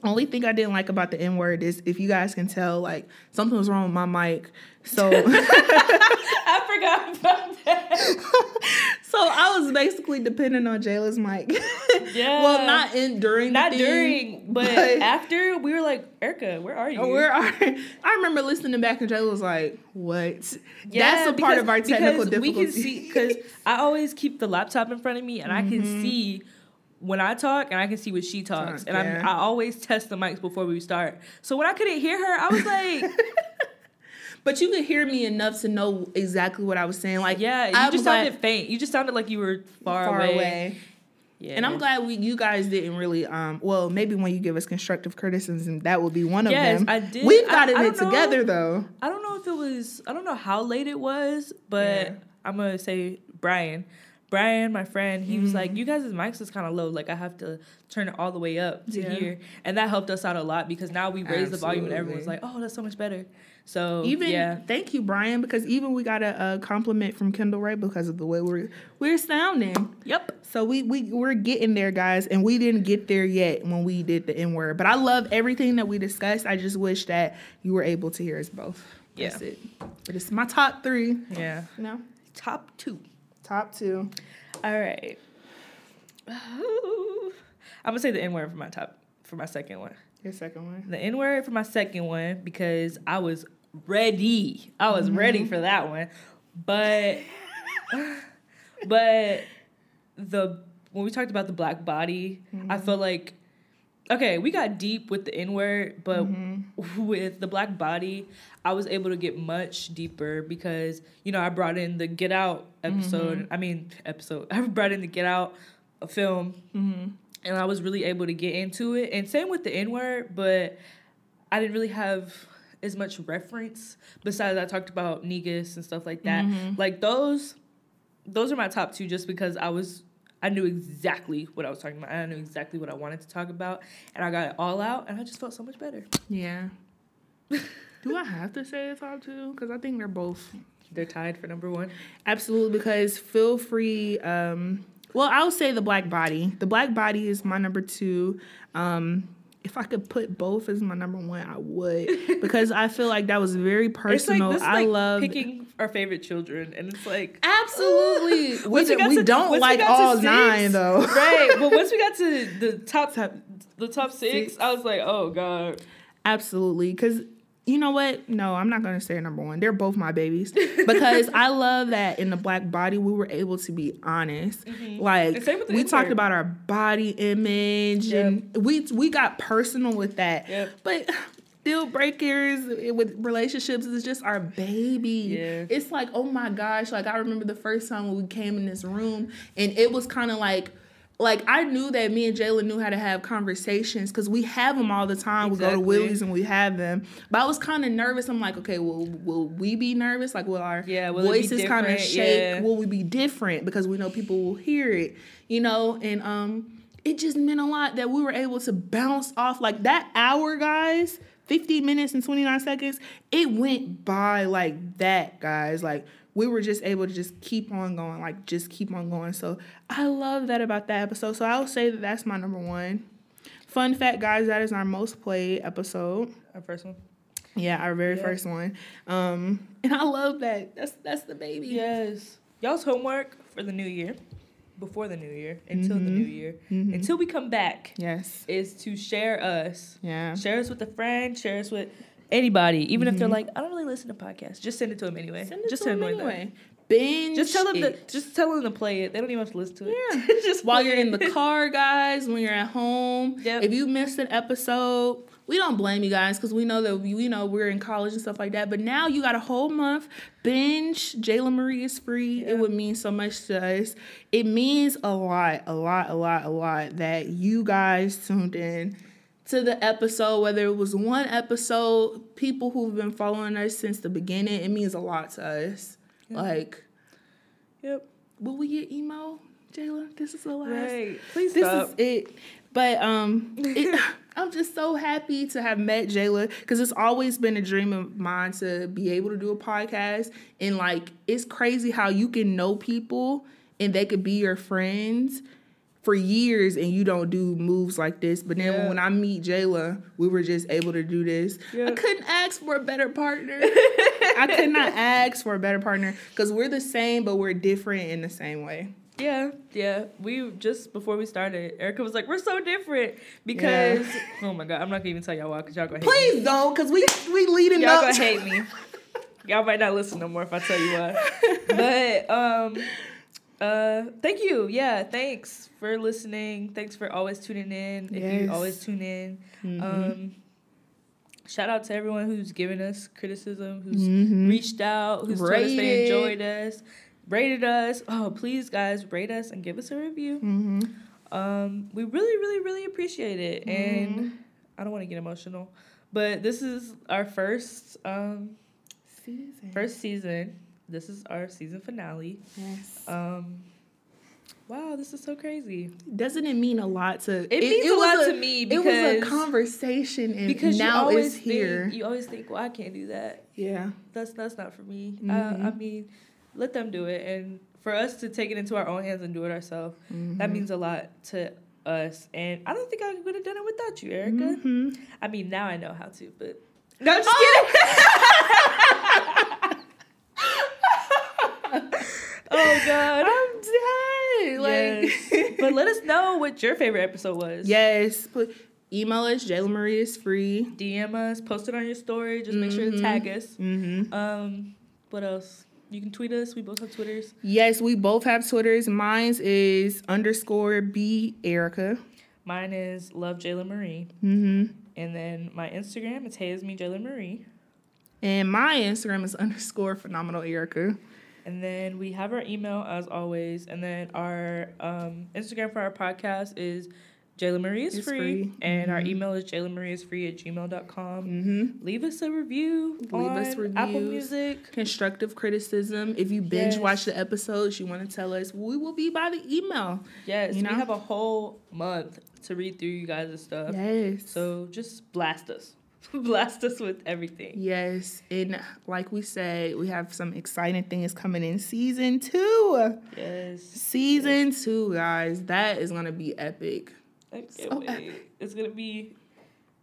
Speaker 2: Only thing I didn't like about the N word is if you guys can tell, like something was wrong with my mic. So
Speaker 1: I forgot about that.
Speaker 2: so I was basically depending on Jayla's mic.
Speaker 1: Yeah.
Speaker 2: well, not in during
Speaker 1: Not
Speaker 2: thing,
Speaker 1: during, but,
Speaker 2: but-
Speaker 1: after we were like, Erica, where are oh, you?
Speaker 2: Oh, Where are I remember listening back and Jayla was like, "What?"
Speaker 1: Yeah,
Speaker 2: That's a part of our technical
Speaker 1: because
Speaker 2: difficulty.
Speaker 1: We can see because I always keep the laptop in front of me, and I can mm-hmm. see when I talk, and I can see when she talks,
Speaker 2: Talk,
Speaker 1: and
Speaker 2: yeah.
Speaker 1: I'm, I always test the mics before we start. So when I couldn't hear her, I was like,
Speaker 2: but you could hear me enough to know exactly what I was saying. Like,
Speaker 1: "Yeah, you
Speaker 2: I'm
Speaker 1: just sounded faint. You just sounded like you were far,
Speaker 2: far
Speaker 1: away."
Speaker 2: away.
Speaker 1: Yeah,
Speaker 2: And I'm glad we you guys didn't really um well maybe when you give us constructive criticism that would be one of
Speaker 1: Yes,
Speaker 2: them.
Speaker 1: I did.
Speaker 2: We've
Speaker 1: I-
Speaker 2: gotten
Speaker 1: I
Speaker 2: it
Speaker 1: don't know.
Speaker 2: together though.
Speaker 1: I don't know if it was. I don't know how late it was, but
Speaker 2: Yeah.
Speaker 1: I'm gonna say Brian. Brian, my friend, he was
Speaker 2: Mm-hmm.
Speaker 1: like, "You guys' mics is kind of low. Like I have to turn it all the way up to
Speaker 2: Yeah.
Speaker 1: hear," and that helped us out a lot because now we raised the volume and everyone's like, "Oh, that's so much better." So
Speaker 2: Even
Speaker 1: yeah,
Speaker 2: thank you, Brian, because even we got a, a compliment from Kendall Rae because of the way we're we're sounding.
Speaker 1: yep.
Speaker 2: So we we we're getting there, guys, and we didn't get there yet when we did the N word. But I love everything that we discussed. I just wish that you were able to hear us both. That's
Speaker 1: Yeah.
Speaker 2: it. But it's my top three.
Speaker 1: Yeah.
Speaker 2: No,
Speaker 1: Top two.
Speaker 2: top two.
Speaker 1: All right. I'm gonna say the N word for my top for my second one.
Speaker 2: Your second one.
Speaker 1: the N word for my second one because I was ready. I was mm-hmm. ready for that one. But but the when we talked about the black body, I mm-hmm. felt like okay, we got deep with the N word, but mm-hmm. with the black body, I was able to get much deeper because, you know, I brought in the Get Out episode. I mean, episode. I brought in the Get Out a film and I was really able to get into it. And same with the N word, but I didn't really have as much reference. Besides, I talked about Negus and stuff like that. Like those, those are my top two, just because I was, I knew exactly what I was talking about. I knew exactly what I wanted to talk about, and I got it all out, and I just felt so much better.
Speaker 2: Yeah. Do I have to say the top two? Because I think they're both
Speaker 1: They're tied for number one.
Speaker 2: absolutely. Because feel free. Um, well, I'll say the black body. The black body is my number two. Um, if I could put both as my number one, I would because I feel like that was very personal.
Speaker 1: Like,
Speaker 2: I
Speaker 1: like
Speaker 2: love
Speaker 1: picking our favorite children, and it's like
Speaker 2: absolutely. we
Speaker 1: Once we
Speaker 2: d-
Speaker 1: got
Speaker 2: we
Speaker 1: to-
Speaker 2: don't
Speaker 1: once we
Speaker 2: like all
Speaker 1: six,
Speaker 2: nine though.
Speaker 1: right. But once we got to the top, the top six,
Speaker 2: Six.
Speaker 1: I was like, oh god.
Speaker 2: Absolutely. Because you know what? No, I'm not going to say number one. They're both my babies. Because I love that in the black body, we were able to be honest.
Speaker 1: Mm-hmm. Like, with the
Speaker 2: we talked about our body image and we we got personal with that.
Speaker 1: Yep.
Speaker 2: But deal breakers with relationships is just our baby.
Speaker 1: Yeah.
Speaker 2: It's like, oh my gosh. Like, I remember the first time when we came in this room and it was kind of like, like I knew that me and Jayla knew how to have conversations because we have them all the time. We go to
Speaker 1: Exactly.
Speaker 2: Willie's and we have them. But I was kind of nervous. I'm like, okay, will will we be nervous? Like, will our
Speaker 1: Yeah, will
Speaker 2: voices kind of shake?
Speaker 1: Yeah.
Speaker 2: Will we be different because we know people will hear it? You know, and um, it just meant a lot that we were able to bounce off like that hour, guys. 50 minutes and 29 seconds. It went by like that, guys. Like we were just able to just keep on going, like just keep on going. So I love that about that episode. So I'll say that that's my number one. Fun fact, guys, that is our most played episode.
Speaker 1: Our first one.
Speaker 2: Yeah, our very
Speaker 1: Yeah.
Speaker 2: first one. Um, and I love that. That's that's the baby.
Speaker 1: Yes. Y'all's homework for the new year, before the new year, until the new year, until we come back,
Speaker 2: Yes.
Speaker 1: is to share us.
Speaker 2: Yeah.
Speaker 1: Share us with a friend. Share us with anybody, even if they're mm-hmm. like, I don't really listen to podcasts. Just send it to them anyway.
Speaker 2: Send it
Speaker 1: just
Speaker 2: to them
Speaker 1: annoy them.
Speaker 2: anyway. Binge.
Speaker 1: Just tell them
Speaker 2: it.
Speaker 1: to just tell them to play it. They don't even have to listen to it.
Speaker 2: Yeah.
Speaker 1: just
Speaker 2: while you're in the car, guys, when you're at home.
Speaker 1: Yep.
Speaker 2: If you missed an episode, we don't blame you guys because we know that we, you know we're in college and stuff like that. But now you got a whole month binge. Jayla Marie is free.
Speaker 1: Yeah.
Speaker 2: It would mean so much to us. It means a lot, a lot, a lot, a lot that you guys tuned in to the episode. Whether it was one episode, people who've been following us since the beginning, it means a lot to us. Like,
Speaker 1: Yep.
Speaker 2: will we get emo, Jayla? This is the last
Speaker 1: Right. Please
Speaker 2: this
Speaker 1: stop.
Speaker 2: is it. But um, it, I'm just so happy to have met Jayla because it's always been a dream of mine to be able to do a podcast. And like, it's crazy how you can know people and they could be your friends for years and you don't do moves like this. But then
Speaker 1: Yeah.
Speaker 2: when I meet Jayla, we were just able to do this. I couldn't ask for a better partner. I could not ask for a better partner because we're the same, but we're different in the same way.
Speaker 1: Yeah, yeah. We just before we started, Erica was like, "We're so different because." Oh my god, I'm not gonna even tell y'all why because y'all gonna hate me.
Speaker 2: Please don't, because we we leading up.
Speaker 1: Y'all gonna hate me. Y'all might not listen no more if I tell you why. But um, uh, thank you. Yeah, thanks for listening. Thanks for always tuning in. If you always tune in,
Speaker 2: Mhm.
Speaker 1: um, shout out to everyone who's given us criticism, who's
Speaker 2: Mhm.
Speaker 1: reached out, who's told us they enjoyed us, rated us. Oh, please, guys, rate us and give us a review.
Speaker 2: Mhm.
Speaker 1: Um, we really, really, really appreciate it. And
Speaker 2: Mm-hmm.
Speaker 1: I don't want to get emotional, but this is our first um
Speaker 2: Season.
Speaker 1: first season. This is our season finale.
Speaker 2: Yes.
Speaker 1: Um, wow, this is so crazy.
Speaker 2: Doesn't it mean a lot to?
Speaker 1: It, means a
Speaker 2: was
Speaker 1: lot to me because
Speaker 2: It was a conversation, and
Speaker 1: because
Speaker 2: now it's here.
Speaker 1: you always think, well, I can't do that.
Speaker 2: yeah.
Speaker 1: That's that's not for me.
Speaker 2: Mhm.
Speaker 1: Uh, I mean, let them do it, and for us to take it into our own hands and do it ourselves, that
Speaker 2: Mhm.
Speaker 1: means a lot to us. And I don't think I would have done it without you, Erica.
Speaker 2: Mhm.
Speaker 1: I mean, now I know how to, but no, I'm just kidding. God.
Speaker 2: I'm dead. Like,
Speaker 1: Yes. but let us know what your favorite episode was.
Speaker 2: yes. Put, email us. Jayla Marie is free.
Speaker 1: DM us, post it on your story. Just make sure to
Speaker 2: Mhm.
Speaker 1: tag us.
Speaker 2: Mm-hmm.
Speaker 1: Um, what else? You can tweet us. We both have Twitters.
Speaker 2: Yes, we both have Twitters. Mine's is underscore B Erica.
Speaker 1: Mine is Love Jayla Marie.
Speaker 2: Mm-hmm.
Speaker 1: And then my Instagram is Hey is me Jayla Marie.
Speaker 2: And my Instagram is underscore phenomenal Erica.
Speaker 1: And then we have our email as always. And then our um, Instagram for our podcast is Jayla Marie is free.
Speaker 2: free.
Speaker 1: And our
Speaker 2: Mhm.
Speaker 1: email is Jayla Marie is free at gmail.com.
Speaker 2: Mm-hmm.
Speaker 1: Leave us a review
Speaker 2: Leave
Speaker 1: on
Speaker 2: us
Speaker 1: Apple. Music.
Speaker 2: Constructive criticism. If you binge
Speaker 1: Yes.
Speaker 2: watch the episodes, you want to tell us, we will be by the email.
Speaker 1: Yes,
Speaker 2: You know?
Speaker 1: we have a whole month to read through you guys' stuff.
Speaker 2: Yes.
Speaker 1: So just blast us. blast us with everything.
Speaker 2: Yes, and like we said, we have some exciting things coming in season two.
Speaker 1: Yes.
Speaker 2: Season two, guys, that is gonna be epic. So.
Speaker 1: It's gonna be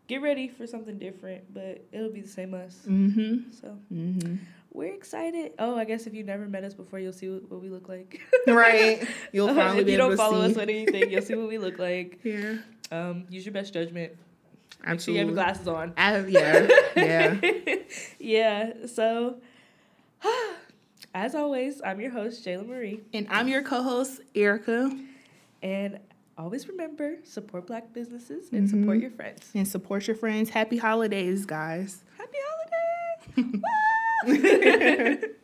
Speaker 1: get ready for something different, but it'll be the same us.
Speaker 2: Mm-hmm.
Speaker 1: So
Speaker 2: Mm-hmm.
Speaker 1: we're excited. Oh, I guess if you've never met us before, you'll see what, we look like.
Speaker 2: Right. You'll finally
Speaker 1: if you don't follow
Speaker 2: see.
Speaker 1: us on anything, you'll see what we look like.
Speaker 2: Yeah.
Speaker 1: Um, use your best judgment. Make sure you have your glasses on.
Speaker 2: Yeah. Yeah.
Speaker 1: yeah. So, as always, I'm your host, Jayla Marie.
Speaker 2: And I'm your co-host, Erica.
Speaker 1: And always remember support black businesses and support
Speaker 2: Mhm.
Speaker 1: your friends.
Speaker 2: And support your friends. Happy holidays, guys.
Speaker 1: Happy holidays!